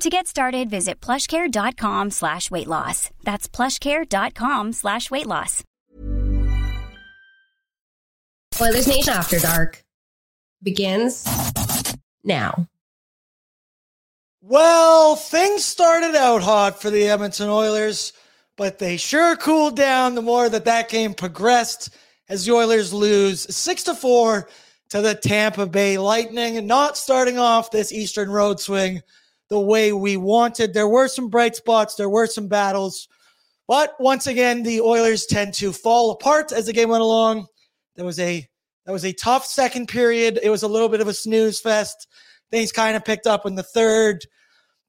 To get started, visit plushcare.com slash weight loss. That's plushcare.com slash weight loss. Oilers Nation After Dark begins now. Well, things started out hot for the Edmonton Oilers, but they sure cooled down the more that that game progressed as the Oilers lose 6 to 4 to the Tampa Bay Lightning and not starting off this Eastern Road swing the way we wanted. There were some bright spots, there were some battles, but once again, the Oilers tend to fall apart as the game went along. There was a that was a tough second period. It was a little bit of a snooze fest. Things kind of picked up in the third,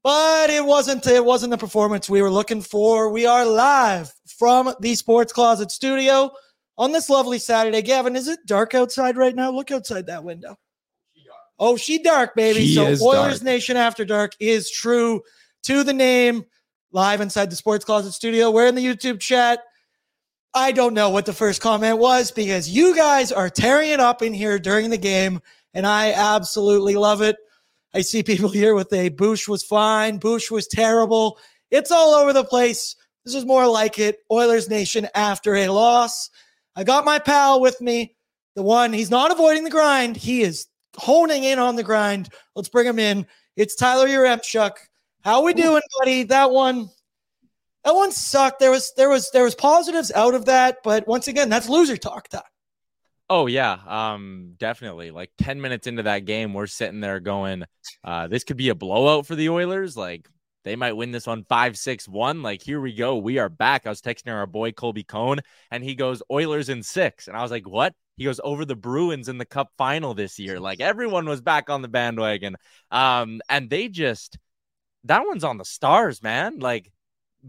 but it wasn't it wasn't the performance we were looking for. We are live from the Sports Closet studio on this lovely Saturday. Gavin, is it dark outside right now? Look outside that window. Oh, she dark, baby. She so Oilers dark. Nation After Dark is true to the name. Live inside the Sports Closet studio. We're in the YouTube chat. I don't know what the first comment was because you guys are tearing it up in here during the game, and I absolutely love it. I see people here with a Boosh was fine, Boosh was terrible. It's all over the place. This is more like it. Oilers Nation after a loss. I got my pal with me. The one, he's not avoiding the grind. He is honing in on the grind. Let's bring him in. It's Tyler Yaremchuk. How we doing, buddy? That one, that one sucked. There was there was there was positives out of that, but once again, that's loser talk time. Oh yeah, um, definitely. Like ten minutes into that game, we're sitting there going, uh, "This could be a blowout for the Oilers. Like they might win this one five six one. Like here we go, we are back." I was texting our boy Colby Cohen, and he goes, "Oilers in six. and I was like, "What?" He goes over the Bruins in the Cup final this year. Like everyone was back on the bandwagon, um, and they just that one's on the stars, man. Like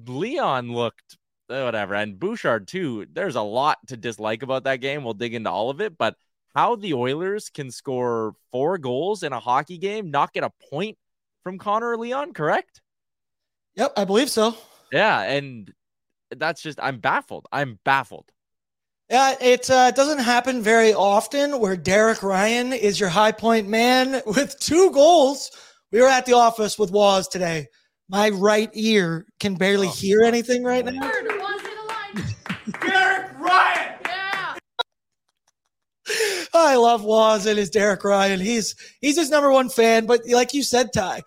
Leon looked uh, whatever, and Bouchard too. There's a lot to dislike about that game. We'll dig into all of it, but how the Oilers can score four goals in a hockey game, not get a point from Connor or Leon, correct? Yep, I believe so. Yeah, and that's just I'm baffled. I'm baffled. Yeah, it uh, doesn't happen very often where Derek Ryan is your high point man with two goals. We were at the office with Waz today. My right ear can barely hear anything right now. Derek Ryan! Yeah. I love Waz and his Derek Ryan. He's he's his number one fan. But like you said, Ty,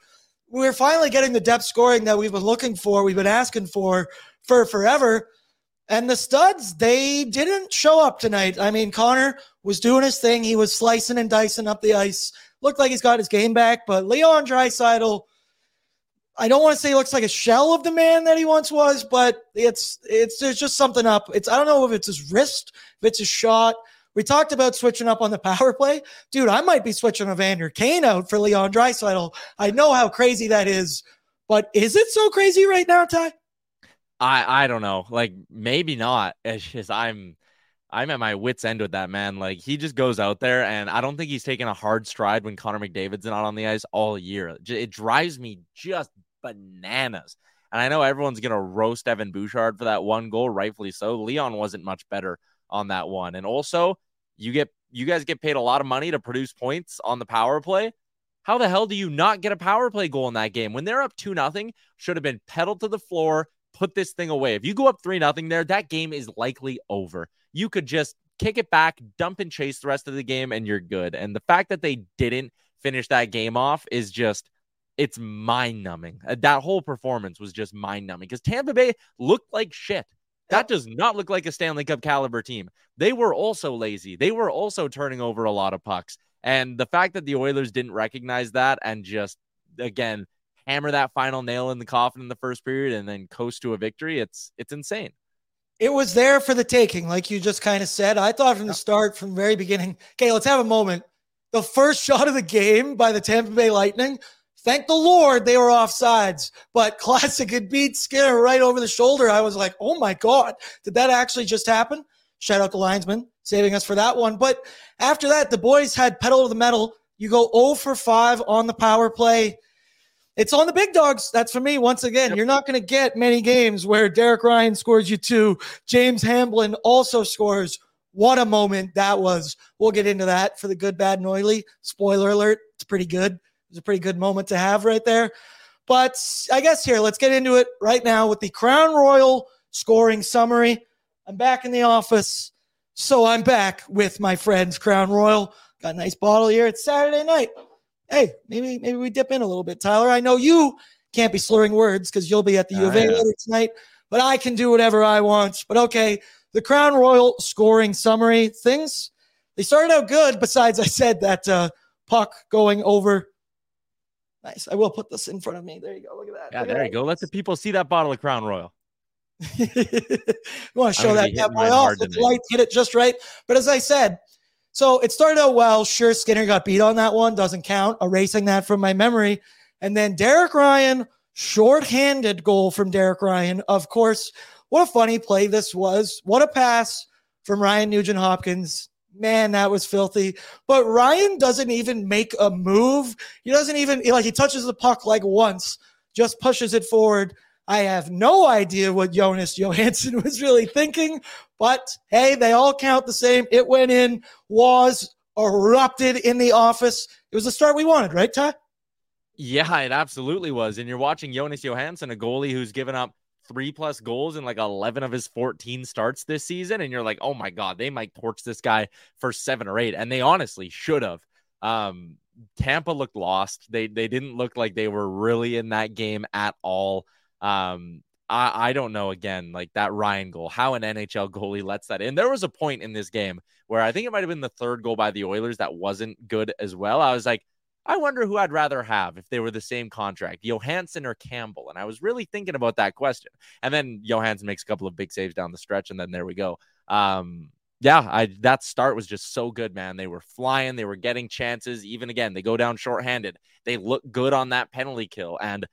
we're finally getting the depth scoring that we've been looking for, we've been asking for for forever. And the studs, they didn't show up tonight. I mean, Connor was doing his thing. He was slicing and dicing up the ice. Looked like he's got his game back. But Leon Draisaitl, I don't want to say he looks like a shell of the man that he once was, but it's it's there's just something up. It's I don't know if it's his wrist, if it's his shot, We talked about switching up on the power play. Dude, I might be switching Evander Kane out for Leon Draisaitl. I know how crazy that is, but is it so crazy right now, Ty? I I don't know. Like maybe not. It's just I'm I'm at my wits end with that man. Like he just goes out there, and I don't think he's taken a hard stride when Connor McDavid's not on the ice all year. It drives me just bananas. And I know everyone's gonna roast Evan Bouchard for that one goal, rightfully so. Leon wasn't much better on that one, and also you get you guys get paid a lot of money to produce points on the power play. How the hell do you not get a power play goal in that game when they're up two nothing? Should have been pedaled to the floor, put this thing away. If you go up three nothing there, that game is likely over you could just kick it back, dump and chase the rest of the game, and you're good. And the fact that they didn't finish that game off is just it's mind numbing. Uh, that whole performance was just mind numbing because Tampa Bay looked like shit. That does not look like a Stanley Cup caliber team. They were also lazy. They were also turning over a lot of pucks. And the fact that the Oilers didn't recognize that and just, again, hammer that final nail in the coffin in the first period and then coast to a victory, it's it's insane it was there for the taking, like you just kind of said. I thought from the start, from the very beginning, okay, let's have a moment. The first shot of the game by the Tampa Bay Lightning, thank the Lord they were offsides. But classic, it beat Skinner right over the shoulder. I was like, oh my God, did that actually just happen? Shout out the linesman saving us for that one. But after that, the boys had pedal to the metal. You go 0 for 5 on the power play it's on the big dogs. That's for me. Once again, yep. you're not going to get many games where Derek Ryan scores you two. James Hamblin also scores. What a moment that was. We'll get into that for the good, bad, and oily. Spoiler alert. It's pretty good. It's a pretty good moment to have right there. But I guess here, let's get into it right now with the Crown Royal scoring summary. I'm back in the office. So I'm back with my friends, Crown Royal. Got a nice bottle here. It's Saturday night hey, maybe maybe we dip in a little bit, Tyler. I know you can't be slurring words because you'll be at the U of A later tonight, but I can do whatever I want. But okay, the Crown Royal scoring summary things they started out good. Besides, I said that uh, puck going over. Nice. I will put this in front of me. There you go. Look at that. Yeah, Look there you go. Let the people see that bottle of Crown Royal. you want to show that bad boy off? The light hit it just right. But as I said, so it started out well. Sure, Skinner got beat on that one. Doesn't count. Erasing that from my memory. And then Derek Ryan, short-handed goal from Derek Ryan. Of course, what a funny play this was. What a pass from Ryan Nugent Hopkins. Man, that was filthy. But Ryan doesn't even make a move. He doesn't even like he touches the puck like once, just pushes it forward. I have no idea what Jonas Johansson was really thinking, but hey, they all count the same. It went in, was erupted in the office. It was the start we wanted, right, Ty? Yeah, it absolutely was. And you're watching Jonas Johansson, a goalie who's given up three plus goals in like 11 of his 14 starts this season. And you're like, oh my God, they might torch this guy for seven or eight. And they honestly should have. Um, Tampa looked lost. They they didn't look like they were really in that game at all. Um, I, I don't know again, like that Ryan goal, how an NHL goalie lets that in. There was a point in this game where I think it might have been the third goal by the Oilers that wasn't good as well. I was like, I wonder who I'd rather have if they were the same contract, Johansson or Campbell. And I was really thinking about that question. And then Johansson makes a couple of big saves down the stretch, and then there we go. Um, yeah, I that start was just so good, man. They were flying, they were getting chances. Even again, they go down shorthanded. They look good on that penalty kill. And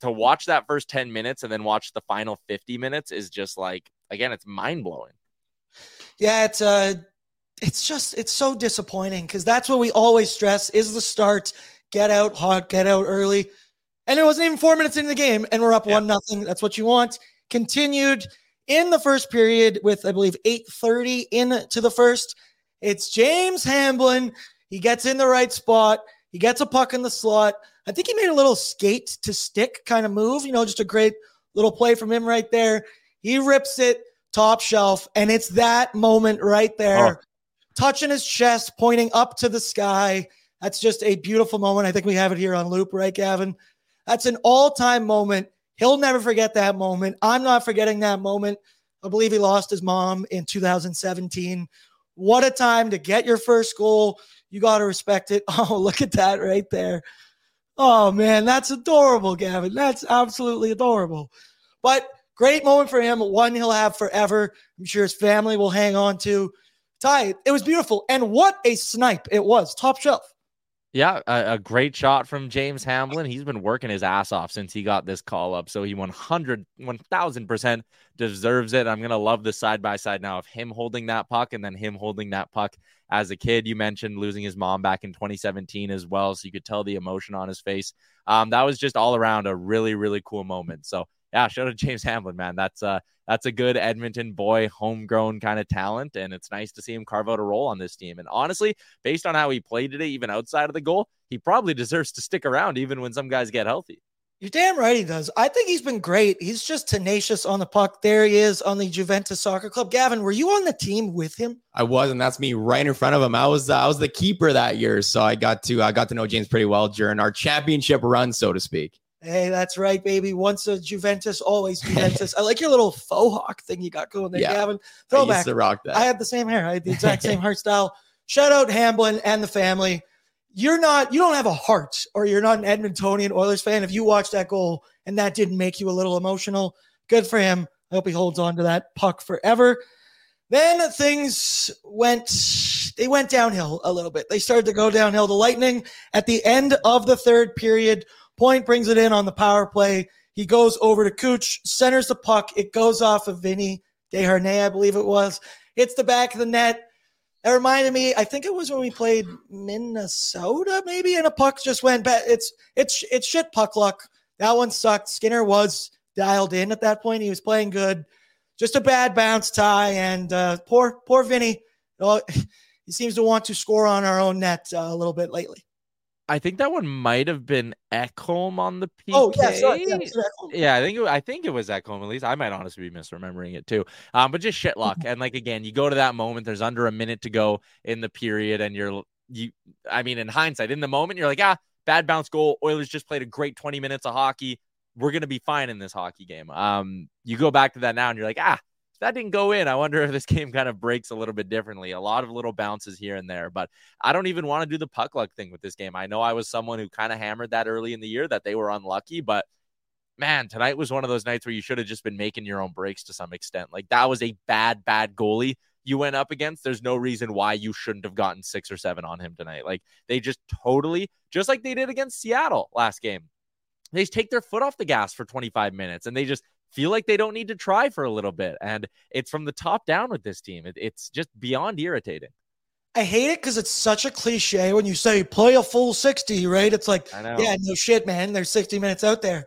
to watch that first 10 minutes and then watch the final 50 minutes is just like again it's mind blowing yeah it's uh it's just it's so disappointing because that's what we always stress is the start get out hot get out early. And it wasn't even four minutes into the game and we're up yeah. one nothing. That's what you want. Continued in the first period with i believe 8.30 into the first. It's james hamblin. He gets in the right spot. He gets a puck in the slot I think he made a little skate to stick kind of move, you know, just a great little play from him right there. He rips it top shelf, and it's that moment right there, oh. touching his chest, pointing up to the sky. That's just a beautiful moment. I think we have it here on loop, right, Gavin? That's an all time moment. He'll never forget that moment. I'm not forgetting that moment. I believe he lost his mom in 2017. What a time to get your first goal. You got to respect it. Oh, look at that right there. Oh man, that's adorable, Gavin. That's absolutely adorable. But great moment for him. One he'll have forever. I'm sure his family will hang on to. Ty, it was beautiful. And what a snipe it was. Top shelf. Yeah, a, a, great shot from James Hamblin. He's been working his ass off since he got this call up. So he 100, 1000% deserves it. I'm going to love the side by side now of him holding that puck and then him holding that puck as a kid. You mentioned losing his mom back in 2017 as well. So you could tell the emotion on his face. Um, that was just all around a really, really cool moment. So yeah, shout out to James Hamblin, man. That's uh that's a good Edmonton boy, homegrown kind of talent, and it's nice to see him carve out a role on this team. And honestly, based on how he played today, even outside of the goal, he probably deserves to stick around, even when some guys get healthy. You're damn right he does. I think he's been great. He's just tenacious on the puck. There he is on the Juventus Soccer Club. Gavin, were you on the team with him? I was, and that's me right in front of him. I was uh, I was the keeper that year, so I got to I got to know James pretty well during our championship run, so to speak. Hey, that's right, baby. Once a Juventus, always Juventus. I like your little faux hawk thing you got going there, yeah, Gavin. Throwback. I, used to rock that. I had the same hair. I had the exact same hairstyle. Shout out Hamblin and the family. You're not, you don't have a heart, or you're not an Edmontonian Oilers fan. If you watched that goal and that didn't make you a little emotional, good for him. I hope he holds on to that puck forever. Then things went, they went downhill a little bit. They started to go downhill. The Lightning at the end of the third period Point brings it in on the power play. He goes over to Cooch, centers the puck. It goes off of Vinny Desharnais, I believe it was. Hits the back of the net. That reminded me, I think it was when we played Minnesota, maybe, and a puck just went back. It's it's it's shit puck luck. That one sucked. Skinner was dialed in at that point. He was playing good. Just a bad bounce tie, and uh, poor poor Vinny. Oh, he seems to want to score on our own net uh, a little bit lately. I think that one might have been Ekholm on the PK. Oh yeah, sorry. yeah, yeah, I think it, I think it was Ekholm. At least I might honestly be misremembering it too. Um, but just shit luck. and like again, you go to that moment. There's under a minute to go in the period, and you're you. I mean, in hindsight, in the moment, you're like, ah, bad bounce goal. Oilers just played a great 20 minutes of hockey. We're gonna be fine in this hockey game. Um, you go back to that now, and you're like, ah, that didn't go in. I wonder if this game kind of breaks a little bit differently. A lot of little bounces here and there, but I don't even want to do the puck luck thing with this game. I know I was someone who kind of hammered that early in the year that they were unlucky, but man, tonight was one of those nights where you should have just been making your own breaks to some extent. Like that was a bad, bad goalie you went up against. There's no reason why you shouldn't have gotten six or seven on him tonight. Like they just totally, just like they did against Seattle last game, they take their foot off the gas for 25 minutes and they just feel like they don't need to try for a little bit. And it's from the top down with this team. It, it's just beyond irritating. I hate it because it's such a cliche when you say play a full 60, right? It's like, yeah, no shit, man. There's 60 minutes out there.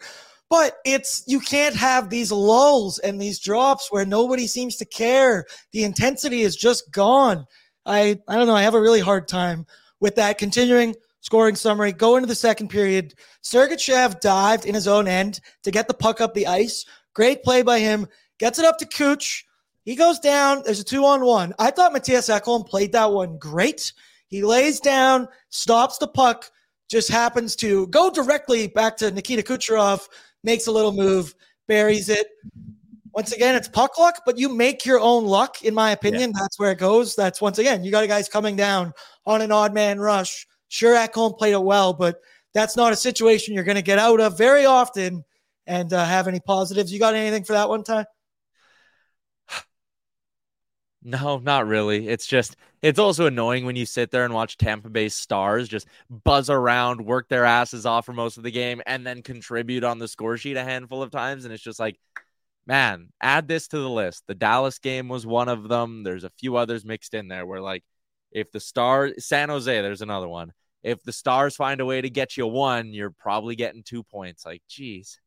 But it's you can't have these lulls and these drops where nobody seems to care. The intensity is just gone. I I don't know. I have a really hard time with that. Continuing scoring summary. Go into the second period. Sergachev dived in his own end to get the puck up the ice. Great play by him. Gets it up to Cooch. He goes down. There's a two on one. I thought Mattias Ekholm played that one great. He lays down, stops the puck, just happens to go directly back to Nikita Kucherov, makes a little move, buries it. Once again, it's puck luck, but you make your own luck, in my opinion. Yeah. That's where it goes. That's once again, you got a guys coming down on an odd man rush. Sure, Ekholm played it well, but that's not a situation you're going to get out of very often and uh, have any positives. You got anything for that one time? No, not really. It's just it's also annoying when you sit there and watch Tampa Bay stars just buzz around, work their asses off for most of the game, and then contribute on the score sheet a handful of times. And it's just like, man, add this to the list. The Dallas game was one of them. There's a few others mixed in there where like if the star San Jose, there's another one. If the stars find a way to get you one, you're probably getting two points. Like, geez.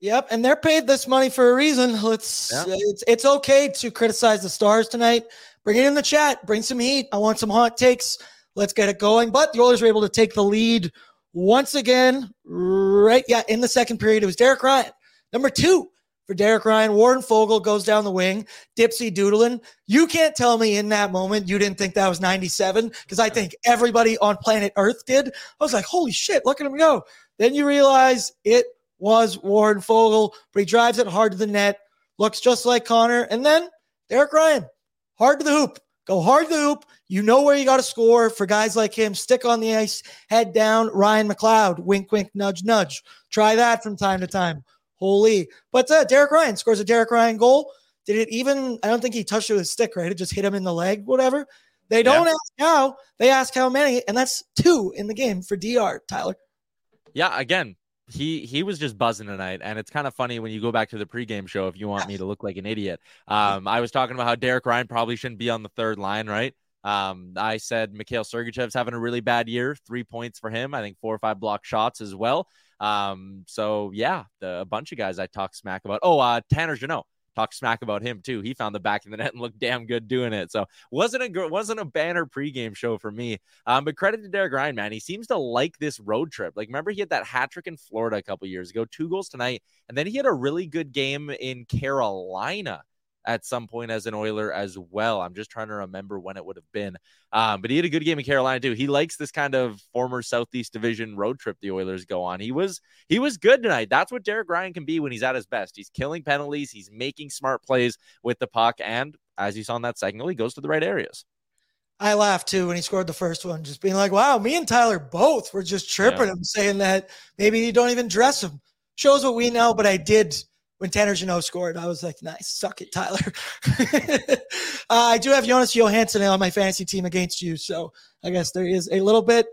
Yep, and they're paid this money for a reason. Let's yeah. it's it's okay to criticize the stars tonight. Bring it in the chat. Bring some heat. I want some hot takes. Let's get it going. But the Oilers were able to take the lead once again. Right, yeah, in the second period, it was Derek Ryan, number two for Derek Ryan. Warren Foegele goes down the wing. Dipsy doodling. You can't tell me in that moment you didn't think that was 97 because I think everybody on planet Earth did. I was like, holy shit, look at him go. Then you realize it was Warren Foegele, but he drives it hard to the net. Looks just like Connor. And then Derek Ryan, hard to the hoop. Go hard to the hoop. You know where you got to score for guys like him. Stick on the ice, head down. Ryan McLeod, wink, wink, nudge, nudge. Try that from time to time. Holy. But uh, Derek Ryan scores a Derek Ryan goal. Did it even? I don't think he touched it with a stick, right? It just hit him in the leg, whatever. They don't Yeah. ask how, they ask how many, and that's two in the game for DR, Tyler. Yeah, again, he he was just buzzing tonight, and it's kind of funny when you go back to the pregame show. If you want me to look like an idiot, um, I was talking about how Derek Ryan probably shouldn't be on the third line, right? Um, I said Mikhail Sergachev's having a really bad year. Three points for him. I think four or five block shots as well. Um, so yeah, the, a bunch of guys I talked smack about. Oh, uh, Tanner Jeannot talked smack about him too. He found the back of the net and looked damn good doing it. So wasn't a wasn't a banner pregame show for me. Um, but credit to Derek Ryan, man. He seems to like this road trip. Like, remember he had that hat trick in Florida a couple years ago, two goals tonight, and then he had a really good game in Carolina at some point as an Oiler as well. I'm just trying to remember when it would have been. Um, but he had a good game in Carolina too. He likes this kind of former Southeast Division road trip the Oilers go on. He was he was good tonight. That's what Derek Ryan can be when he's at his best. He's killing penalties. He's making smart plays with the puck, and as you saw in that second goal, he goes to the right areas. I laughed too when he scored the first one, just being like, wow, me and Tyler both were just chirping Yeah. him, saying that maybe you don't even dress him. Shows what we know, but I did when Tanner Jeannot scored. I was like, nice, suck it, Tyler. uh, I do have Jonas Johansson on my fantasy team against you, so I guess there is a little bit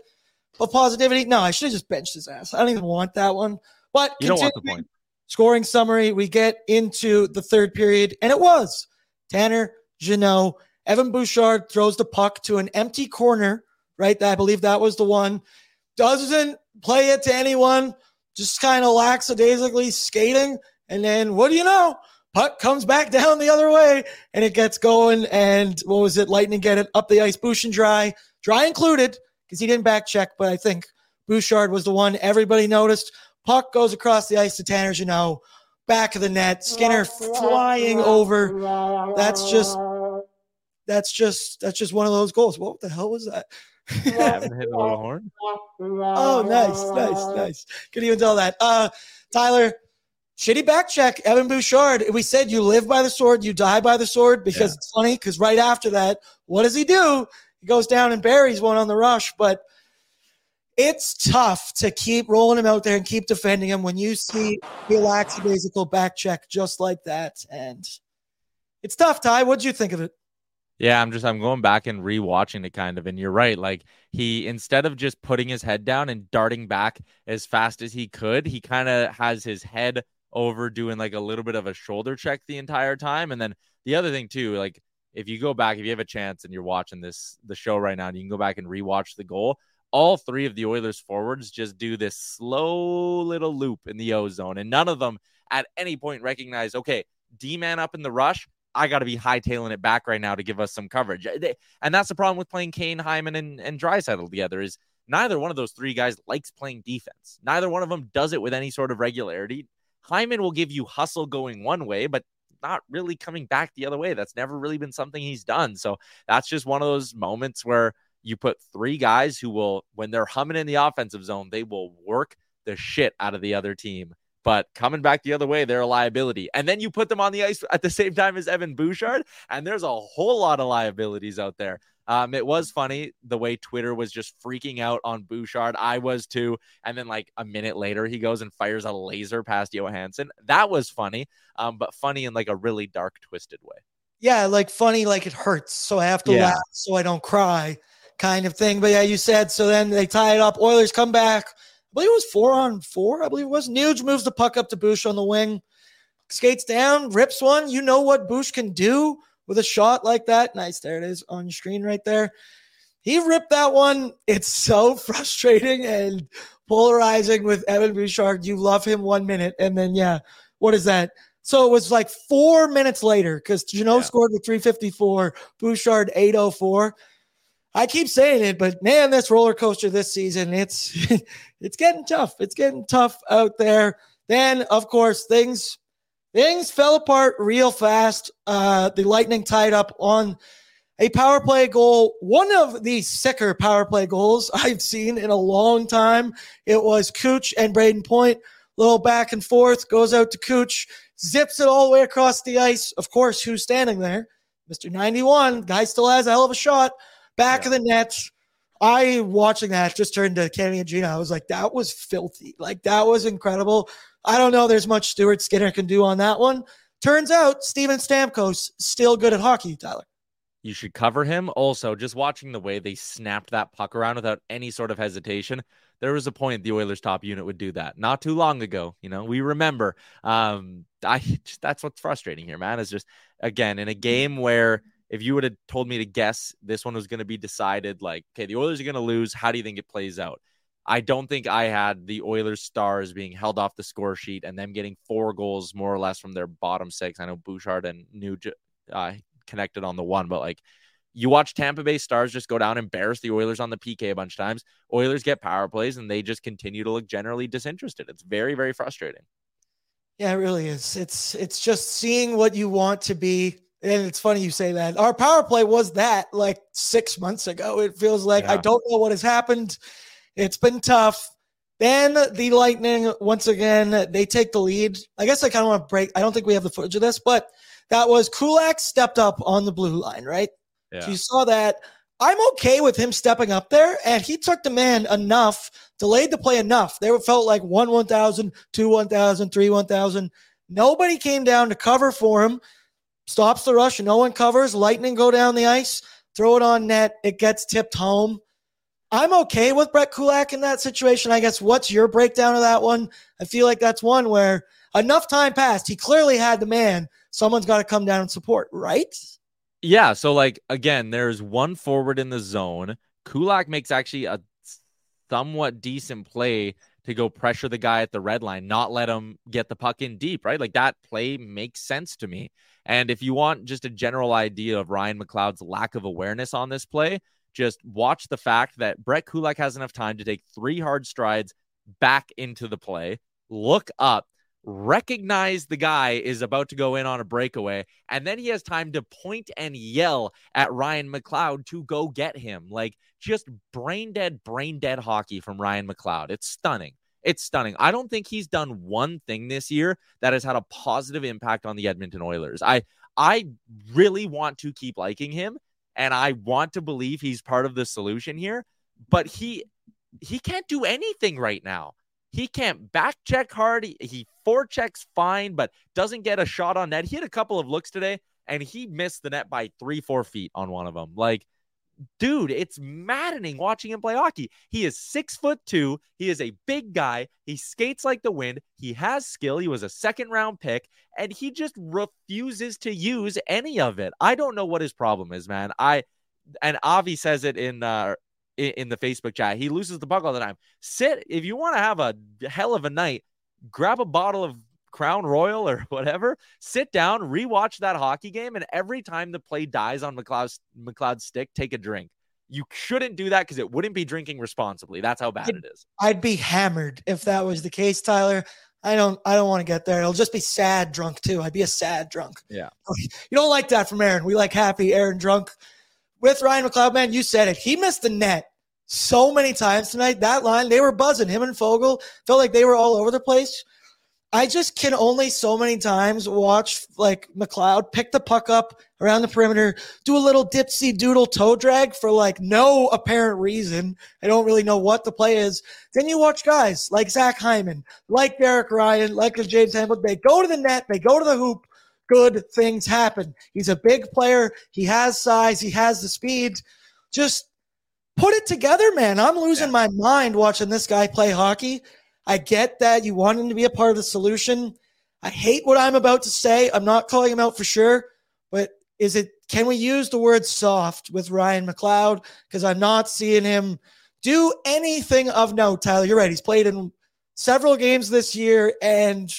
of positivity. No, I should have just benched his ass. I don't even want that one. But You don't want the point. scoring summary, we get into the third period, and it was Tanner Jeannot. Evan Bouchard throws the puck to an empty corner, right? I believe that was the one. Doesn't play it to anyone, just kind of lackadaisically skating. And then what do you know? Puck comes back down the other way and it gets going. And what was it? Lightning get it up the ice, Bouch and Dry. Dry included because he didn't back check, but I think Bouchard was the one everybody noticed. Puck goes across the ice to Tanner Jeannot, back of the net. Skinner flying over. That's just that's just that's just one of those goals. What the hell was that? Haven't hit the little horn. oh, nice, nice, nice. Couldn't even tell that. Uh, Tyler, shitty back check. Evan Bouchard. We said you live by the sword, you die by the sword because Yeah. it's funny. Because right after that, what does he do? He goes down and buries one on the rush, but. It's tough to keep rolling him out there and keep defending him when you see the lackadaisical back check just like that. And it's tough, Ty. What'd you think of it? Yeah, I'm just I'm going back and rewatching it kind of, and you're right. Like he instead of just putting his head down and darting back as fast as he could, he kind of has his head over doing like a little bit of a shoulder check the entire time. And then the other thing too, like if you go back, if you have a chance and you're watching this the show right now, and you can go back and rewatch the goal. All three of the Oilers forwards just do this slow little loop in the O zone, and none of them at any point recognize, okay, D man up in the rush. I got to be hightailing it back right now to give us some coverage. Uh, And that's the problem with playing Kane, Hyman, and, and Draisaitl together is neither one of those three guys likes playing defense. Neither one of them does it with any sort of regularity. Hyman will give you hustle going one way, but not really coming back the other way. That's never really been something he's done. So that's just one of those moments where you put three guys who will, when they're humming in the offensive zone, they will work the shit out of the other team. But coming back the other way, they're a liability. And then you put them on the ice at the same time as Evan Bouchard, and there's a whole lot of liabilities out there. Um, it was funny the way Twitter was just freaking out on Bouchard. I was too. And then, like a minute later, he goes and fires a laser past Johansson. That was funny, um, but funny in like a really dark, twisted way. yeah, like funny, like it hurts. So I have to Yeah. laugh so I don't cry, kind of thing. But yeah, you said so. Then they tie it up. Oilers come back. I believe it was four on four. I believe it was. Nuge moves the puck up to Bouch on the wing, skates down, rips one. You know what Bouch can do with a shot like that. Nice, there it is on your screen right there. He ripped that one. It's so frustrating and polarizing with Evan Bouchard. You love him one minute, and then yeah, what is that? So it was like four minutes later because Jeannot Yeah. scored with 354, Bouchard 804. I keep saying it, but man, this roller coaster this season, it's it's getting tough. It's getting tough out there. Then, of course, things things fell apart real fast. Uh, the Lightning tied up on a power play goal, one of the sicker power play goals I've seen in a long time. It was Cooch and Brayden Point, little back and forth, goes out to Cooch, zips it all the way across the ice. Of course, who's standing there? Mr. 91. Guy still has a hell of a shot. Back of the net. I watching that just turned to Kenny and Gina. I was like, that was filthy. Like that was incredible. I don't know. There's much Stuart Skinner can do on that one. Turns out Steven Stamkos still good at hockey, Tyler. You should cover him. Also, just watching the way they snapped that puck around without any sort of hesitation, there was a point the Oilers top unit would do that not too long ago. You know, we remember. Um, I that's what's frustrating here, man. Is just again in a game where if you would have told me to guess this one was going to be decided, like, okay, the Oilers are going to lose. How do you think it plays out? I don't think I had the Oilers stars being held off the score sheet and them getting four goals more or less from their bottom six. I know Bouchard and Nuge uh, connected on the one, but like you watch Tampa Bay Stars just go down and embarrass the Oilers on the PK a bunch of times. Oilers get power plays and they just continue to look generally disinterested. It's very, very frustrating. Yeah, it really is. It's it's just seeing what you want to be. And it's funny you say that. Our power play was that like six months ago. It feels like yeah. I don't know what has happened. It's been tough. Then the Lightning, once again, they take the lead. I guess I kind of want to break. I don't think we have the footage of this, but that was Kulak stepped up on the blue line, right? Yeah. So you saw that. I'm okay with him stepping up there, and he took the man enough, delayed the play enough. They felt like one 1,000, two 1,000, three 1,000. Nobody came down to cover for him. Stops the rush. No one covers. Lightning go down the ice, throw it on net. It gets tipped home. I'm okay with Brett Kulak in that situation. I guess what's your breakdown of that one? I feel like that's one where enough time passed. He clearly had the man. Someone's got to come down and support, right? Yeah. So, like, again, there's one forward in the zone. Kulak makes actually a somewhat decent play to go pressure the guy at the red line, not let him get the puck in deep, right? Like, that play makes sense to me. And if you want just a general idea of Ryan McLeod's lack of awareness on this play, just watch the fact that Brett Kulak has enough time to take three hard strides back into the play, look up, recognize the guy is about to go in on a breakaway, and then he has time to point and yell at Ryan McLeod to go get him. Like just brain dead, brain dead hockey from Ryan McLeod. It's stunning. It's stunning. I don't think he's done one thing this year that has had a positive impact on the Edmonton Oilers. I I really want to keep liking him and I want to believe he's part of the solution here, but he he can't do anything right now. He can't back check hard. He, he forechecks fine, but doesn't get a shot on net. He had a couple of looks today, and he missed the net by three, four feet on one of them. Like dude, it's maddening watching him play hockey. He is six foot two. He is a big guy. He skates like the wind. He has skill. He was a second round pick, and he just refuses to use any of it. I don't know what his problem is, man. I and Avi says it in uh in, in the Facebook chat. He loses the puck all the time. Sit if you want to have a hell of a night. Grab a bottle of Crown Royal or whatever, sit down, rewatch that hockey game, and every time the play dies on McLeod's, McLeod's stick, take a drink. You shouldn't do that because it wouldn't be drinking responsibly. That's how bad it is. I'd be hammered if that was the case, Tyler. I don't I don't want to get there. It'll just be sad drunk too. I'd be a sad drunk. Yeah. You don't like that from Aaron. We like happy Aaron drunk. With Ryan McLeod, man, you said it. He missed the net so many times tonight. That line, they were buzzing. Him and Foegele felt like they were all over the place. I just can only so many times watch like McLeod pick the puck up around the perimeter, do a little dipsy doodle toe drag for like no apparent reason. I don't really know what the play is. Then you watch guys like Zach Hyman, like Derek Ryan, like James Hamilton. They go to the net, they go to the hoop. Good things happen. He's a big player. He has size. He has the speed. Just put it together, man. I'm losing yeah. my mind watching this guy play hockey. I get that you want him to be a part of the solution. I hate what I'm about to say. I'm not calling him out for sure, but is it can we use the word soft with Ryan McLeod? Because I'm not seeing him do anything of note. Tyler, you're right. He's played in several games this year, and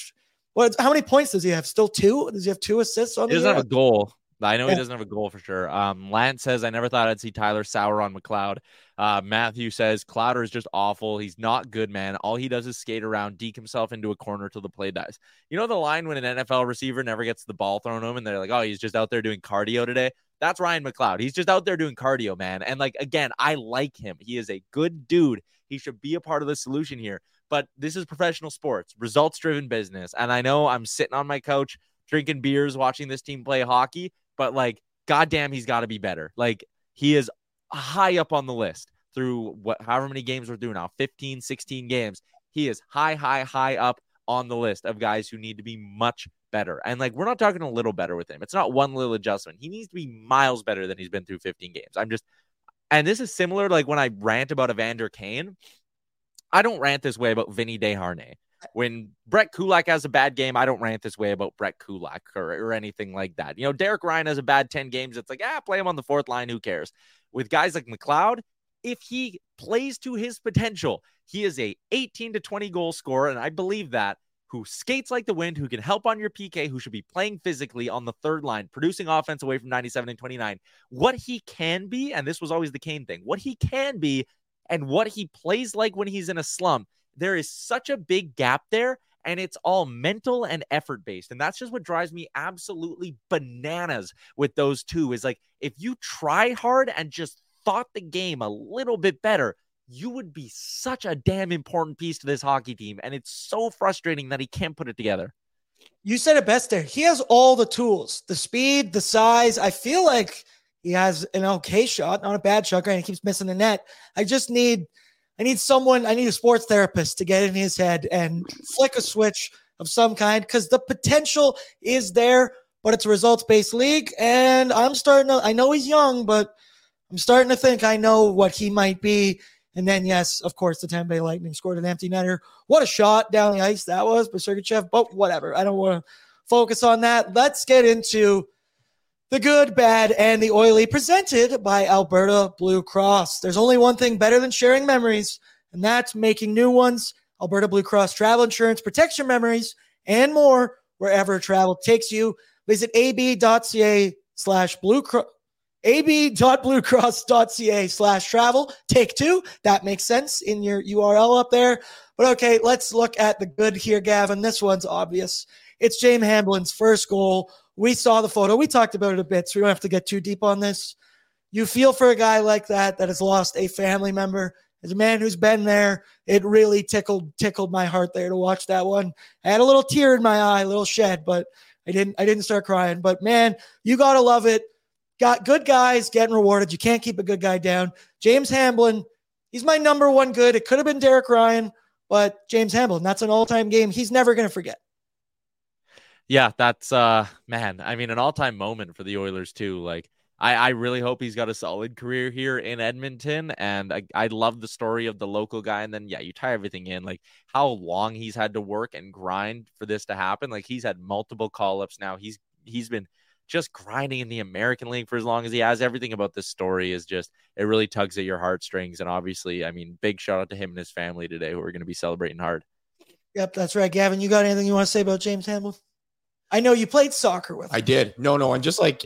what? How many points does he have? Still two? Does he have two assists on? He doesn't have a goal. I know he doesn't have a goal for sure. Um, Lance says, I never thought I'd see Tyler sour on McLeod. Uh, Matthew says, Clowder is just awful. He's not good, man. All he does is skate around, deke himself into a corner till the play dies. You know the line when an NFL receiver never gets the ball thrown to him and they're like, oh, he's just out there doing cardio today? That's Ryan McLeod. He's just out there doing cardio, man. And like, again, I like him. He is a good dude. He should be a part of the solution here. But this is professional sports, results driven business. And I know I'm sitting on my couch drinking beers, watching this team play hockey but like, goddamn, he's got to be better. Like, he is high up on the list through what, however many games we're doing now 15, 16 games. He is high, high, high up on the list of guys who need to be much better. And like, we're not talking a little better with him. It's not one little adjustment. He needs to be miles better than he's been through 15 games. I'm just, and this is similar like when I rant about Evander Kane. I don't rant this way about Vinny Desharnais. When Brett Kulak has a bad game, I don't rant this way about Brett Kulak or, or anything like that. You know, Derek Ryan has a bad 10 games. It's like, ah, play him on the fourth line. Who cares? With guys like McLeod, if he plays to his potential, he is a 18 to 20 goal scorer. And I believe that who skates like the wind, who can help on your PK, who should be playing physically on the third line, producing offense away from 97 and 29. What he can be, and this was always the Kane thing, what he can be and what he plays like when he's in a slump, there is such a big gap there. And it's all mental and effort based. And that's just what drives me absolutely bananas with those two is like, if you try hard and just thought the game a little bit better, you would be such a damn important piece to this hockey team. And it's so frustrating that he can't put it together. You said it best there. He has all the tools, the speed, the size. I feel like he has an okay shot, not a bad shot, and he keeps missing the net. I just need I need someone, I need a sports therapist to get in his head and flick a switch of some kind because the potential is there, but it's a results based league. And I'm starting to, I know he's young, but I'm starting to think I know what he might be. And then, yes, of course, the Tampa Bay Lightning scored an empty netter. What a shot down the ice that was by Sergachev, but whatever. I don't want to focus on that. Let's get into the good, bad, and the oily, presented by Alberta Blue Cross. There's only one thing better than sharing memories, and that's making new ones. Alberta Blue Cross travel insurance protects your memories and more wherever travel takes you. Visit ab.ca slash blue cross ab.bluecross.ca slash travel. Take two. That makes sense in your URL up there. But okay, let's look at the good here, Gavin. This one's obvious. It's James Hamblin's first goal we saw the photo. We talked about it a bit, so we don't have to get too deep on this. You feel for a guy like that that has lost a family member. As a man who's been there, it really tickled tickled my heart there to watch that one. I had a little tear in my eye, a little shed, but I didn't I didn't start crying. But man, you gotta love it. Got good guys getting rewarded. You can't keep a good guy down. James Hamblin, he's my number one good. It could have been Derek Ryan, but James Hamblin, that's an all-time game. He's never gonna forget yeah, that's uh man, I mean an all-time moment for the Oilers too. Like I, I really hope he's got a solid career here in Edmonton. And I, I love the story of the local guy. And then, yeah, you tie everything in like how long he's had to work and grind for this to happen. Like he's had multiple call ups now. He's, he's been just grinding in the American League for as long as he has. Everything about this story is just, it really tugs at your heartstrings. And obviously, I mean, big shout out to him and his family today who are going to be celebrating hard. Yep, that's right. Gavin, you got anything you want to say about James Hamblin? I know you played soccer with. Him. I did. No, no, and just like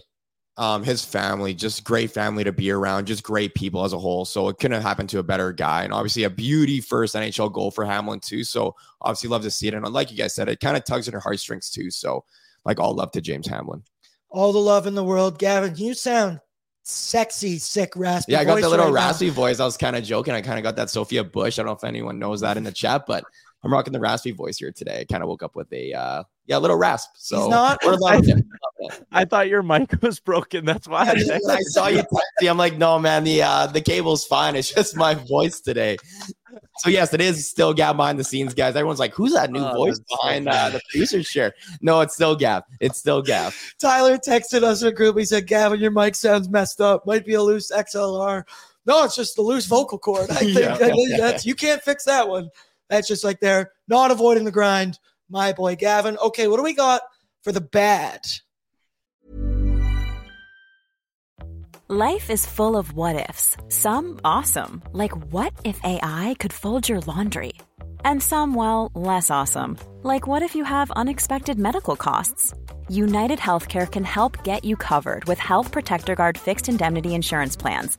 um, his family, just great family to be around, just great people as a whole. So it couldn't have happened to a better guy, and obviously a beauty first NHL goal for Hamblin too. So obviously love to see it, and like you guys said, it kind of tugs at her heartstrings too. So like all love to James Hamblin. All the love in the world, Gavin. You sound sexy, sick, raspy. Yeah, I got the little right raspy now. voice. I was kind of joking. I kind of got that Sophia Bush. I don't know if anyone knows that in the chat, but I'm rocking the raspy voice here today. I kind of woke up with a uh, yeah, a little rasp. So He's not. I, I, thought your mic was broken. That's why I, I saw you. I'm like, no, man, the uh, the cable's fine. It's just my voice today. So yes, it is still Gav behind the scenes, guys. Everyone's like, "Who's that new oh, voice behind uh, the producer's chair?" No, it's still Gav. It's still Gav. Tyler texted us a group. He said, "Gavin, your mic sounds messed up. Might be a loose XLR." No, it's just the loose vocal cord. I think, yeah. I think that's you can't fix that one. That's just like they're not avoiding the grind. My boy Gavin. Okay, what do we got for the bad? Life is full of what ifs. Some awesome, like what if AI could fold your laundry? And some, well, less awesome, like what if you have unexpected medical costs? United Healthcare can help get you covered with Health Protector Guard fixed indemnity insurance plans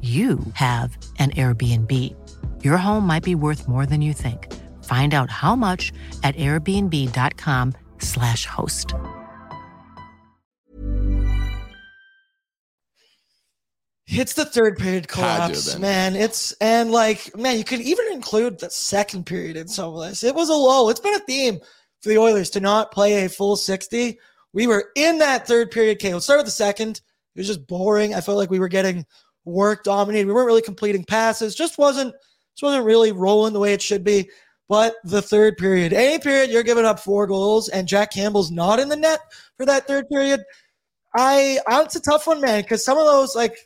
you have an Airbnb. Your home might be worth more than you think. Find out how much at airbnb.com/slash host. It's the third period collapse, man. It's and like, man, you could even include the second period in some of this. It was a low. It's been a theme for the Oilers to not play a full 60. We were in that third period. Okay, let's start with the second. It was just boring. I felt like we were getting work dominated. We weren't really completing passes. Just wasn't just wasn't really rolling the way it should be. But the third period, any period, you're giving up four goals, and Jack Campbell's not in the net for that third period. I, I it's a tough one, man, because some of those, like,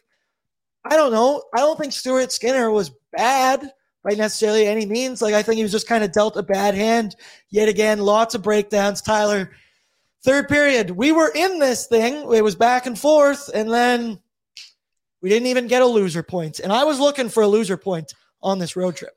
I don't know. I don't think Stuart Skinner was bad by necessarily any means. Like, I think he was just kind of dealt a bad hand. Yet again, lots of breakdowns. Tyler, third period, we were in this thing. It was back and forth, and then we didn't even get a loser point. And I was looking for a loser point on this road trip.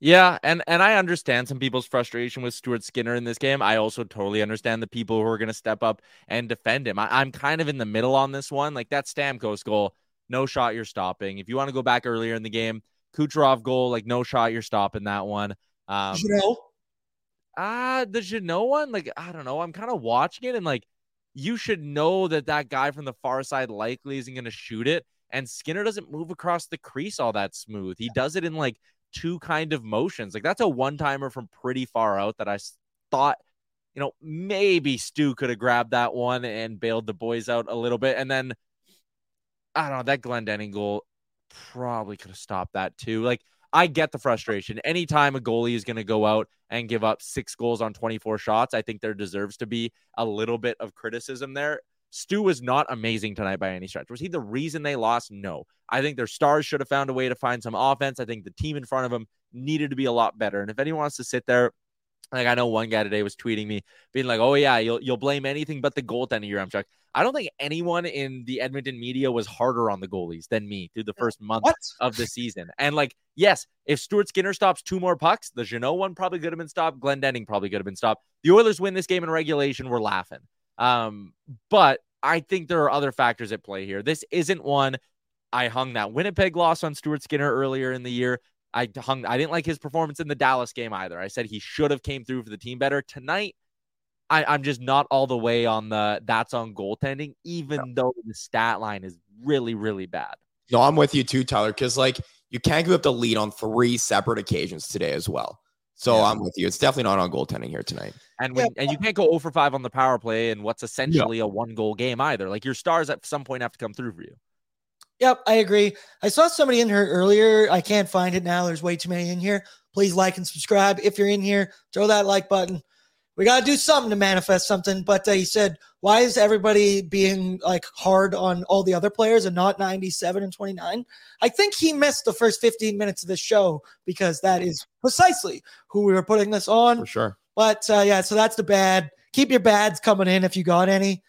Yeah, and and I understand some people's frustration with Stuart Skinner in this game. I also totally understand the people who are going to step up and defend him. I, am kind of in the middle on this one. Like that Stamkos goal, no shot, you're stopping. If you want to go back earlier in the game, Kucherov goal, like no shot, you're stopping that one. Um, you know, Ah, the Jeannot one, like I don't know. I'm kind of watching it and like you should know that that guy from the far side likely isn't going to shoot it. And Skinner doesn't move across the crease all that smooth. He does it in like two kind of motions. Like that's a one timer from pretty far out that I thought, you know, maybe Stu could have grabbed that one and bailed the boys out a little bit. And then I don't know, that Glendening goal probably could have stopped that too. Like I get the frustration. Anytime a goalie is going to go out and give up six goals on 24 shots, I think there deserves to be a little bit of criticism there. Stu was not amazing tonight by any stretch. Was he the reason they lost? No. I think their stars should have found a way to find some offense. I think the team in front of them needed to be a lot better. And if anyone wants to sit there, like I know one guy today was tweeting me, being like, "Oh yeah, you'll you'll blame anything but the goaltending." Your Chuck. I don't think anyone in the Edmonton media was harder on the goalies than me through the first month What? of the season. And like, yes, if Stuart Skinner stops two more pucks, the Jeannot one probably could have been stopped. Glendening probably could have been stopped. The Oilers win this game in regulation. We're laughing. Um, but I think there are other factors at play here. This isn't one. I hung that Winnipeg loss on Stuart Skinner earlier in the year. I hung. I didn't like his performance in the Dallas game either. I said he should have came through for the team better tonight. I, I'm just not all the way on the that's on goaltending, even though the stat line is really, really bad. No, I'm with you too, Tyler, because like you can't give up the lead on three separate occasions today as well. So Yeah. I'm with you. It's definitely not on goaltending here tonight. And when and you can't go 0 for 5 on the power play and what's essentially a one goal game either. Like your stars at some point have to come through for you. Yep, I agree. I saw somebody in here earlier. I can't find it now. There's way too many in here. Please like and subscribe. If you're in here, throw that like button. We got to do something to manifest something. But uh, he said, why is everybody being like hard on all the other players and not 97 and 29? I think he missed the first 15 minutes of this show because that is precisely who we were putting this on. For sure. But uh, yeah, so that's the bad. Keep your bads coming in if you got any.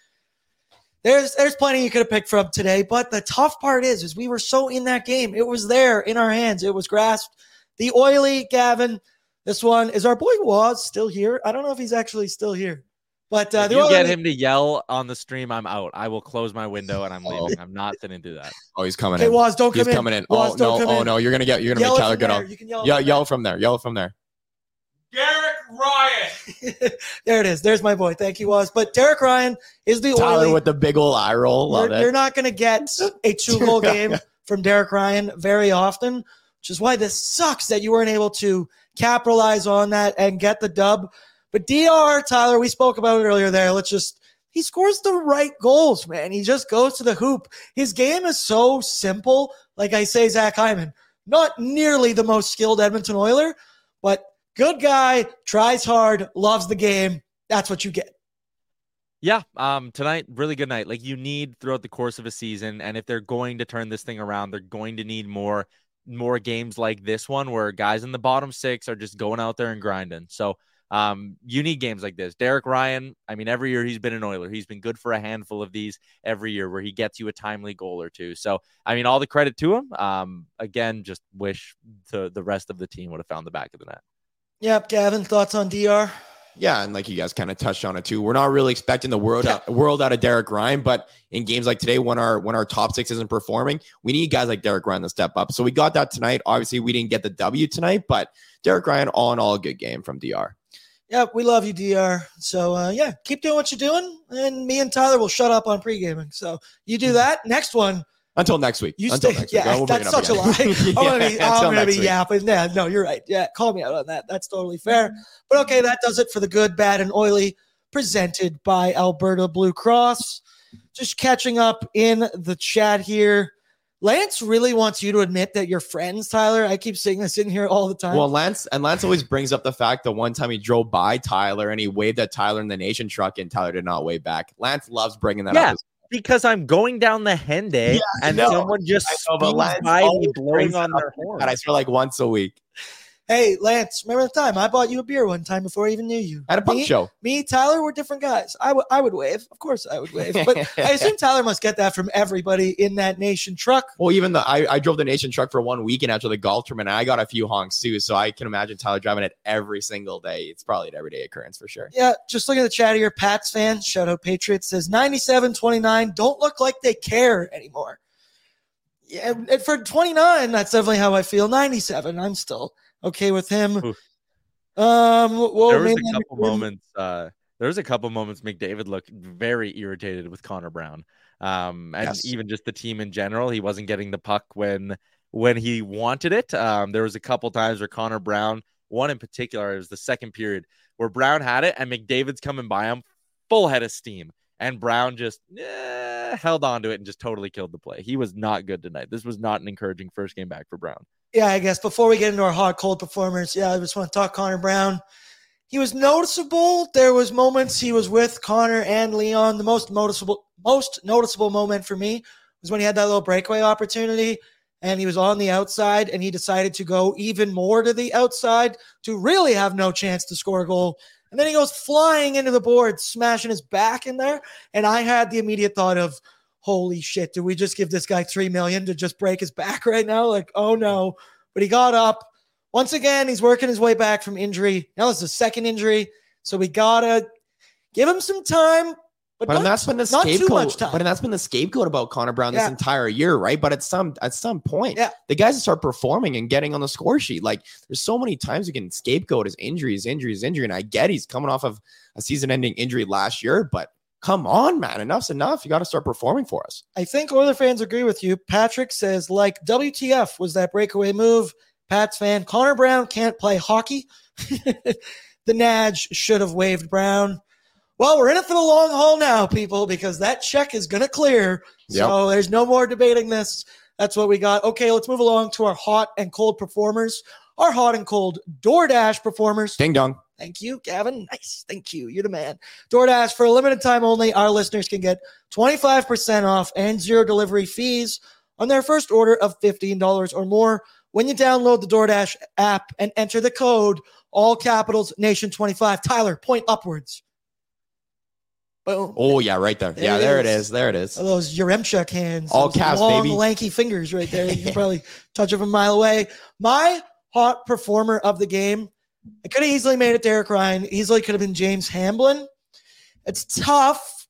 There's there's plenty you could have picked from today, but the tough part is is we were so in that game. It was there in our hands. It was grasped. The oily Gavin. This one is our boy was still here. I don't know if he's actually still here, but uh, if the you oily, get him to yell on the stream, I'm out. I will close my window and I'm Oh. leaving. I'm not sitting through that. Oh, he's coming Okay, in. was don't He's come in. He's coming in. Was, Oh no! Oh in. no! You're gonna get. You're gonna Yell make it Tyler get there. off. You can yell. Yeah, from yell from there. Yell from there. Derek Ryan. there it is. There's my boy. Thank you, was. But Derek Ryan is the Tyler oily. with the big old eye roll. Love you're, it. you're not going to get a two goal game from Derek Ryan very often, which is why this sucks that you weren't able to capitalize on that and get the dub. But DR, Tyler, we spoke about it earlier there. Let's just, he scores the right goals, man. He just goes to the hoop. His game is so simple. Like I say, Zach Hyman, not nearly the most skilled Edmonton Oiler, but good guy, tries hard, loves the game. That's what you get. Yeah, um, tonight really good night. Like you need throughout the course of a season, and if they're going to turn this thing around, they're going to need more more games like this one where guys in the bottom six are just going out there and grinding. So um, you need games like this. Derek Ryan, I mean, every year he's been an Oiler. He's been good for a handful of these every year where he gets you a timely goal or two. So, I mean, all the credit to him. Um, again, just wish the, the rest of the team would have found the back of the net. Yep. Gavin, thoughts on DR? Yeah, and like you guys kind of touched on it too. We're not really expecting the world yeah. out, world out of Derek Ryan, but in games like today, when our when our top six isn't performing, we need guys like Derek Ryan to step up. So we got that tonight. Obviously, we didn't get the W tonight, but Derek Ryan, all in all, a good game from DR. Yeah, we love you, DR. So uh, yeah, keep doing what you're doing, and me and Tyler will shut up on pre gaming. So you do that. Next one. Until next week. You Until stay. Next yeah, we'll that's such a lie. I'm gonna be, I'm gonna be yapping. Yeah, no, you're right. Yeah, call me out on that. That's totally fair. But okay, that does it for the good, bad, and oily, presented by Alberta Blue Cross. Just catching up in the chat here. Lance really wants you to admit that you're friends, Tyler. I keep seeing this in here all the time. Well, Lance and Lance always brings up the fact that one time he drove by Tyler and he waved at Tyler in the nation truck, and Tyler did not wave back. Lance loves bringing that yeah, up. Because I'm going down the Henday yeah, and someone just know, speeds by me blowing on their horn. And I feel like once a week. Hey, Lance, remember the time I bought you a beer one time before I even knew you? At a punk me, show. Me, Tyler, we're different guys. I, w- I would wave. Of course I would wave. But I assume Tyler must get that from everybody in that nation truck. Well, even the I, I drove the nation truck for one weekend after the golf tournament, and I got a few honks too. So I can imagine Tyler driving it every single day. It's probably an everyday occurrence for sure. Yeah, just look at the chat here. Pats fan, shout out Patriots, says 97 29 don't look like they care anymore. Yeah, and for 29, that's definitely how I feel. 97, I'm still okay with him. Oof. Um, well, there was a couple moments. Uh, there was a couple moments. McDavid looked very irritated with Connor Brown. Um, and yes. even just the team in general, he wasn't getting the puck when when he wanted it. Um, there was a couple times where Connor Brown, one in particular, it was the second period where Brown had it and McDavid's coming by him full head of steam, and Brown just eh, held on to it and just totally killed the play. He was not good tonight. This was not an encouraging first game back for Brown yeah, I guess before we get into our hot cold performers, yeah, I just want to talk Connor Brown. He was noticeable. There was moments he was with Connor and Leon. The most noticeable, most noticeable moment for me was when he had that little breakaway opportunity and he was on the outside and he decided to go even more to the outside to really have no chance to score a goal. And then he goes flying into the board, smashing his back in there. And I had the immediate thought of, holy shit, do we just give this guy three million to just break his back right now? Like, oh no. But he got up. Once again, he's working his way back from injury. Now it's a second injury. So we gotta give him some time. But, but not, that's been the scapegoat. But that's been the scapegoat about Connor Brown this yeah. entire year, right? But at some at some point, yeah. the guys start performing and getting on the score sheet. Like there's so many times you can scapegoat his injuries, injuries, injury. And I get he's coming off of a season-ending injury last year, but come on, man, enough's enough. You got to start performing for us. I think Oiler fans agree with you. Patrick says, like, WTF was that breakaway move. Pats fan, Connor Brown can't play hockey. the Naj should have waved Brown. Well, we're in it for the long haul now, people, because that check is going to clear. Yep. So there's no more debating this. That's what we got. Okay, let's move along to our hot and cold performers. Our hot and cold DoorDash performers. Ding dong. Thank you, Gavin. Nice. Thank you. You're the man. DoorDash, for a limited time only, our listeners can get 25% off and zero delivery fees on their first order of $15 or more when you download the DoorDash app and enter the code, all capitals, nation25. Tyler, point upwards. Boom. Oh, yeah, right there. there yeah, there is. it is. There it is. Those Yaremchuk hands. All caps, long, baby. lanky fingers right there. You can probably touch it from a mile away. My hot performer of the game I could have easily made it Derek Ryan. Easily could have been James Hamblin. It's tough.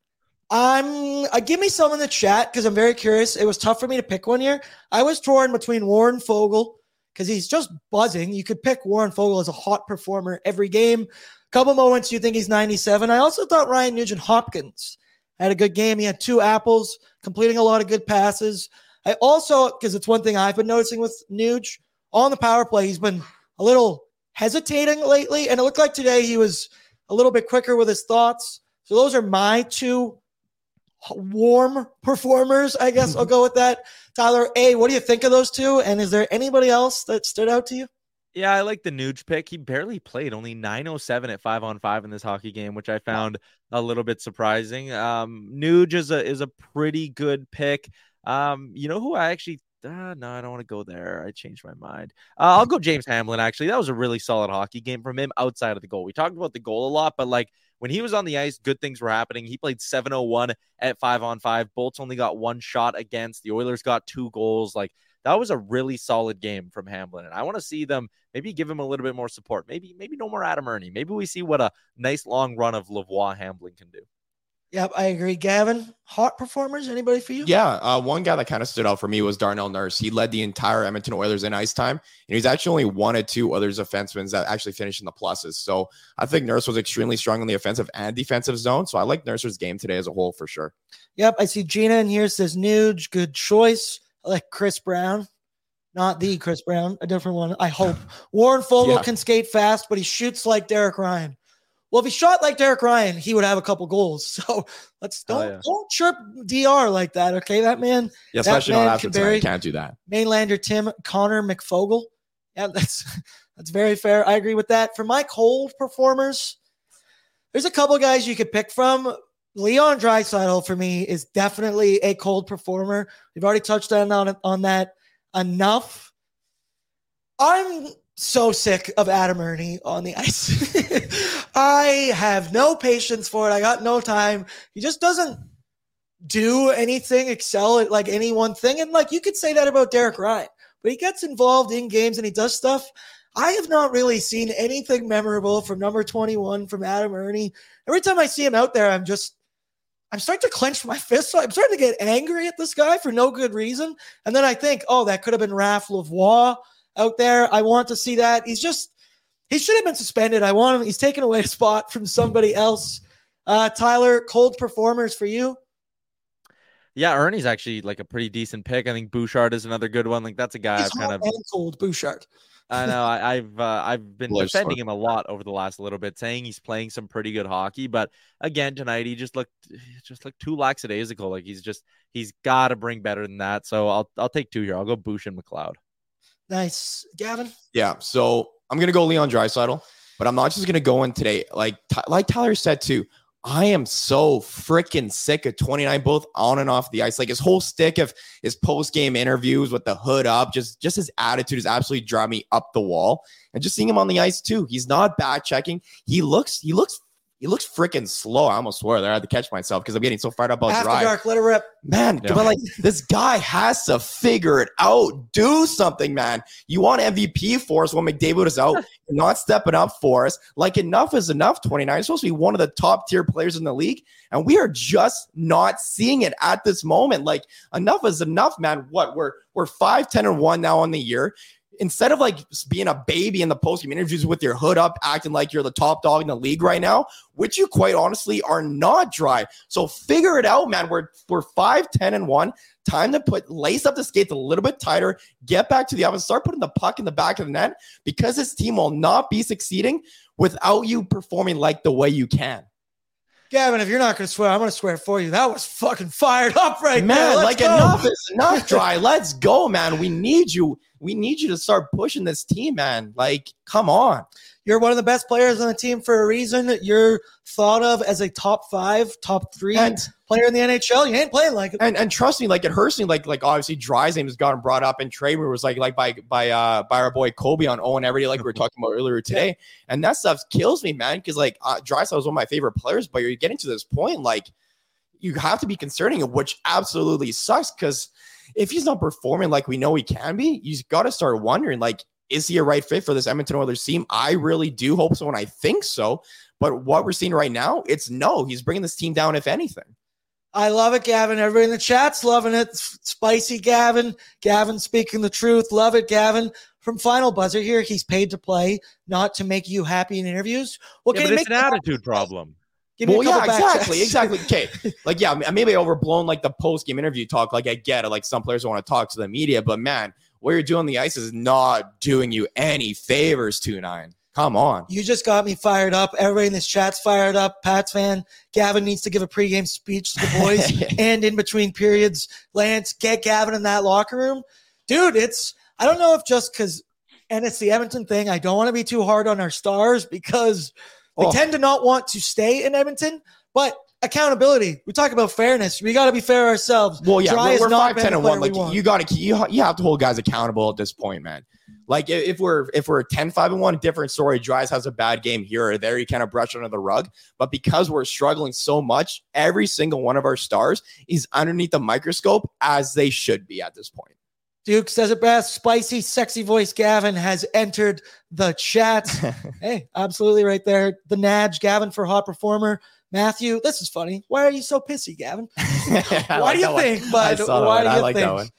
I'm uh, give me some in the chat because I'm very curious. It was tough for me to pick one here. I was torn between Warren Foegele because he's just buzzing. You could pick Warren Foegele as a hot performer every game. Couple moments you think he's 97. I also thought Ryan Nugent Hopkins had a good game. He had two apples, completing a lot of good passes. I also, because it's one thing I've been noticing with Nuge on the power play, he's been a little hesitating lately. And it looked like today he was a little bit quicker with his thoughts. So those are my two warm performers. I guess I'll go with that. Tyler, A, what do you think of those two? And is there anybody else that stood out to you? Yeah, I like the Nuge pick. He barely played, only 907 at five on five in this hockey game, which I found a little bit surprising. Um, Nuge is a is a pretty good pick. Um, you know who I actually uh, no, I don't want to go there. I changed my mind. Uh, I'll go James Hamblin. Actually, that was a really solid hockey game from him outside of the goal. We talked about the goal a lot, but like when he was on the ice, good things were happening. He played 701 at five on five. Bolts only got one shot against. The Oilers got two goals. Like that was a really solid game from Hamblin. And I want to see them maybe give him a little bit more support. Maybe, maybe no more Adam Erne. Maybe we see what a nice long run of Lavoie Hamblin can do. Yep, I agree. Gavin, hot performers? Anybody for you? Yeah, uh, one guy that kind of stood out for me was Darnell Nurse. He led the entire Edmonton Oilers in ice time, and he's actually only one of two others defensemen that actually finished in the pluses. So I think Nurse was extremely strong in the offensive and defensive zone. So I like Nurse's game today as a whole for sure. Yep, I see Gina in here says Nuge, good choice. Like Chris Brown, not the Chris Brown, a different one. I hope Warren Foegele Yeah. can skate fast, but he shoots like Derek Ryan. Well, if he shot like Derek Ryan, he would have a couple goals. So let's Oh, don't yeah. don't chirp Dr like that. Okay, that man, Yeah, that especially not after can You can't do that. mainlander Tim Connor McFogel. Yeah, that's that's very fair. I agree with that. For my cold performers, there's a couple guys you could pick from. Leon Draisaitl for me is definitely a cold performer. We've already touched on on, on that enough. I'm so sick of Adam Erne on the ice. I have no patience for it. I got no time. He just doesn't do anything, excel at like any one thing. And like you could say that about Derek Ryan, but he gets involved in games and he does stuff. I have not really seen anything memorable from number 21 from Adam Erne. Every time I see him out there, I'm just I'm starting to clench my fists. I'm starting to get angry at this guy for no good reason. And then I think, oh, that could have been Raph Lavoie out there. I want to see that. He's just he should have been suspended. I want him. He's taken away a spot from somebody else. Uh, Tyler, cold performers for you. Yeah, Erne's actually like a pretty decent pick. I think Bouchard is another good one. Like that's a guy He's I've kind of and cold, Bouchard. I know I, I've uh, I've been Blood defending sport. him a lot over the last little bit, saying he's playing some pretty good hockey. But again, tonight he just looked just looked too lackadaisical. Like he's just he's got to bring better than that. So I'll I'll take two here. I'll go Bouch and McLeod. Nice, Gavin. Yeah. So I'm gonna go Leon Draisaitl, but I'm not just gonna go in today. Like like Tyler said too. I am so freaking sick of 29, both on and off the ice. Like his whole stick of his post game interviews with the hood up, just just his attitude is absolutely driving me up the wall. And just seeing him on the ice too, he's not back checking. He looks he looks he looks freaking slow. I almost swear there. I had to catch myself because I'm getting so fired up about After drive. dark, let it rip. Man, Yeah. but like this guy has to figure it out. Do something, man. You want MVP for us when McDavid is out. You're not stepping up for us. Like enough is enough. 29 is supposed to be one of the top tier players in the league, and we are just not seeing it at this moment. Like enough is enough, man. What we're we're five, 10, and one now on the year. Instead of like being a baby in the postgame interviews with your hood up, acting like you're the top dog in the league right now, which you quite honestly are not dry. So figure it out, man. We're we're five, 10, and one. Time to put lace up the skates a little bit tighter, get back to the offense, start putting the puck in the back of the net because this team will not be succeeding without you performing like the way you can. Gavin, if you're not going to swear, I'm going to swear for you. That was fucking fired up right man, there. Let's like go. enough is enough, dry. Let's go, man. We need you. We need you to start pushing this team, man. Like, come on. You're one of the best players on the team for a reason. You're thought of as a top five, top three And- player in the NHL. You ain't playing like it. And and trust me, like it hurts me. Like like obviously, Dry's name has gotten brought up, and trade was like like by by uh by our boy Colby on Owen Every, like we were talking about earlier today. And that stuff kills me, man. Because like uh, Drysdale was one of my favorite players, but you're getting to this point, like you have to be concerning which absolutely sucks. Because if he's not performing like we know he can be, you've got to start wondering, like, is he a right fit for this Edmonton Oilers team? I really do hope so, and I think so. But what we're seeing right now, it's no. He's bringing this team down, if anything. I love it, Gavin. Everybody in the chat's loving it. Spicy Gavin. Gavin speaking the truth. Love it, Gavin. From Final Buzzer here, he's paid to play, not to make you happy in interviews. Well, Yeah, can but it's make an me- attitude problem. Give me a well, yeah, exactly, exactly. Okay, like yeah, maybe I overblown like the post game interview talk. Like I get it. Like some players want to talk to the media, but man, what you're doing on the ice is not doing you any favors. Two nine. Come on. You just got me fired up. Everybody in this chat's fired up. Pat's fan. Gavin needs to give a pregame speech to the boys and in between periods. Lance, get Gavin in that locker room. Dude, it's, I don't know if just because, and it's the Edmonton thing, I don't want to be too hard on our stars because they Oh. tend to not want to stay in Edmonton, but accountability. We talk about fairness. We got to be fair ourselves. Well, yeah, Dry we're, we're not five, ten, and one. Like you got to you, you have to hold guys accountable at this point, man. Like if we're if we're 10 5 and 1 different story dries has a bad game here or there you kind of brush under the rug but because we're struggling so much every single one of our stars is underneath the microscope as they should be at this point Duke says it best. Spicy, sexy voice Gavin has entered the chat. hey, absolutely right there. The Nudge, Gavin for hot performer. Matthew, this is funny. Why are you so pissy, Gavin? Why like do you think, bud? Why do you like think?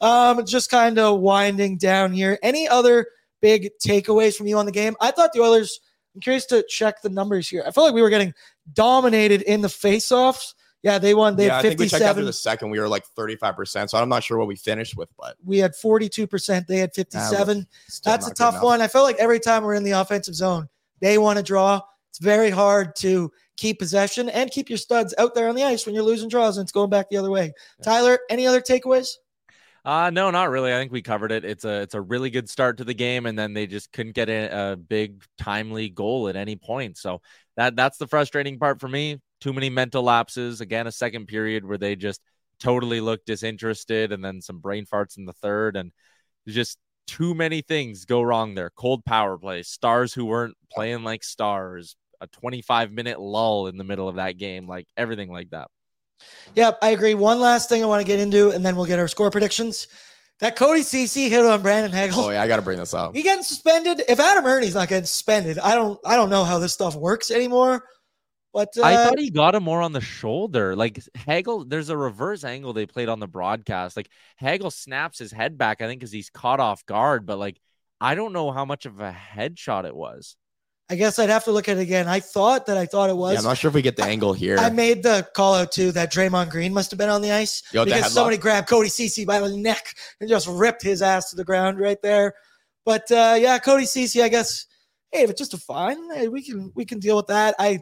Um, just kind of winding down here. Any other big takeaways from you on the game? I thought the Oilers. I'm curious to check the numbers here. I felt like we were getting dominated in the faceoffs. Yeah, they won. They yeah, I had think we checked after the second. We were like 35%. So I'm not sure what we finished with, but We had 42%. They had 57. still That's a tough enough. one. I felt like every time we're in the offensive zone, they want to draw. It's very hard to keep possession and keep your studs out there on the ice when you're losing draws and it's going back the other way. Tyler, any other takeaways? Uh no, not really. I think we covered it. It's a it's a really good start to the game, and then they just couldn't get a, a big timely goal at any point. So that that's the frustrating part for me. Too many mental lapses. Again, a second period where they just totally looked disinterested, and then some brain farts in the third, and just too many things go wrong there. Cold power play, stars who weren't playing like stars, a 25 minute lull in the middle of that game, like everything like that. Yep, I agree. One last thing I want to get into, and then we'll get our score predictions. That Cody Ceci hit on Brandon Hagel. oh yeah, I got to bring this up. He getting suspended. If Adam Erne's not getting suspended, I don't I don't know how this stuff works anymore. But uh, I thought he got him more on the shoulder. Like Hagel, there's a reverse angle they played on the broadcast. Like Hagel snaps his head back, I think, because he's caught off guard. But like, I don't know how much of a headshot it was. I guess I'd have to look at it again. I thought that I thought it was. Yeah, I'm not sure if we get the angle here. I made the call out too that Draymond Green must have been on the ice Yo, because headlock. somebody grabbed Cody Ceci by the neck and just ripped his ass to the ground right there. But uh, yeah, Cody Ceci, I guess. Hey, if it's just a fine, hey, we can we can deal with that. I,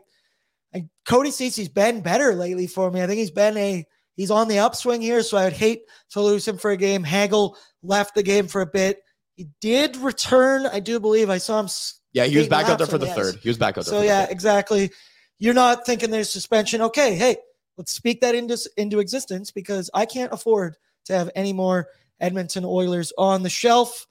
I Cody Ceci's been better lately for me. I think he's been a he's on the upswing here, so I would hate to lose him for a game. Hagel left the game for a bit. He did return, I do believe. I saw him. yeah, he was back out there for the third. He was back out there. So the yeah, exactly. You're not thinking there's suspension. Okay, hey, let's speak that into into existence because I can't afford to have any more Edmonton Oilers on the shelf.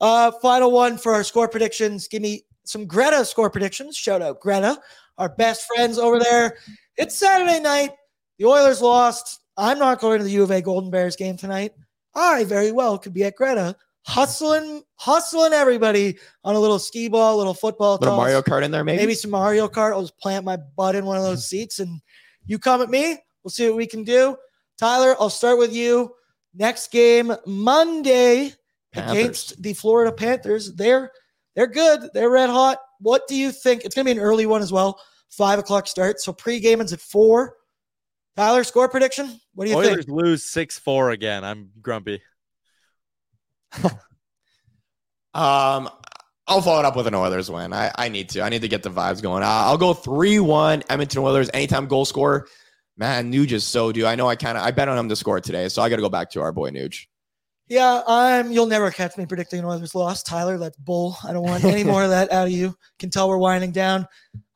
Uh, final one for our score predictions. Give me some Greta score predictions. Shout out Greta, our best friends over there. It's Saturday night. The Oilers lost. I'm not going to the U of A Golden Bears game tonight. I very well could be at Greta, hustling, hustling everybody on a little skee ball, little football. Little toss. Mario Kart in there, maybe. Maybe some Mario Kart. I'll just plant my butt in one of those seats and you come at me. We'll see what we can do. Tyler, I'll start with you. Next game, Monday Panthers. against the Florida Panthers. They're they're good. They're red hot. What do you think? It's gonna be an early one as well. Five o'clock start. So pregame is at four. Tyler, score prediction? What do you Oilers think? Oilers lose six four again. I'm grumpy. Um, I'll follow it up with an Oilers win. I, I need to. I need to get the vibes going. Uh, I'll go three one Edmonton Oilers. Anytime goal scorer. Man, Nuge is so due. I know I kind of I bet on him to score today, so I got to go back to our boy Nuge. Yeah, I'm. You'll never catch me predicting an Oilers loss, Tyler. That's bull. I don't want any more of that out of you. Can tell we're winding down.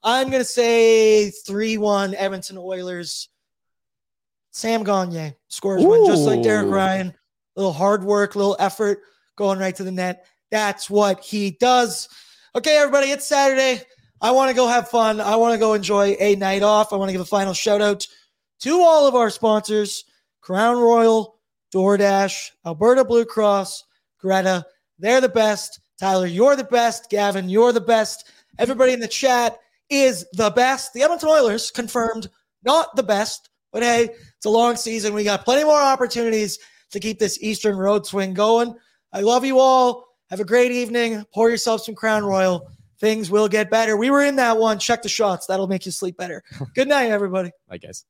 I'm gonna say three-one Edmonton Oilers. Sam Gagne scores one, just like Derek Ooh. Ryan. little hard work, little effort, going right to the net. That's what he does. Okay, everybody, it's Saturday. I want to go have fun. I want to go enjoy a night off. I want to give a final shout out to all of our sponsors Crown Royal, DoorDash, Alberta Blue Cross, Greta. They're the best. Tyler, you're the best. Gavin, you're the best. Everybody in the chat is the best. The Edmonton Oilers confirmed not the best, but hey, it's a long season. We got plenty more opportunities to keep this Eastern road swing going. I love you all. Have a great evening. Pour yourself some Crown Royal. Things will get better. We were in that one. Check the shots. That'll make you sleep better. Good night, everybody. Bye, guys.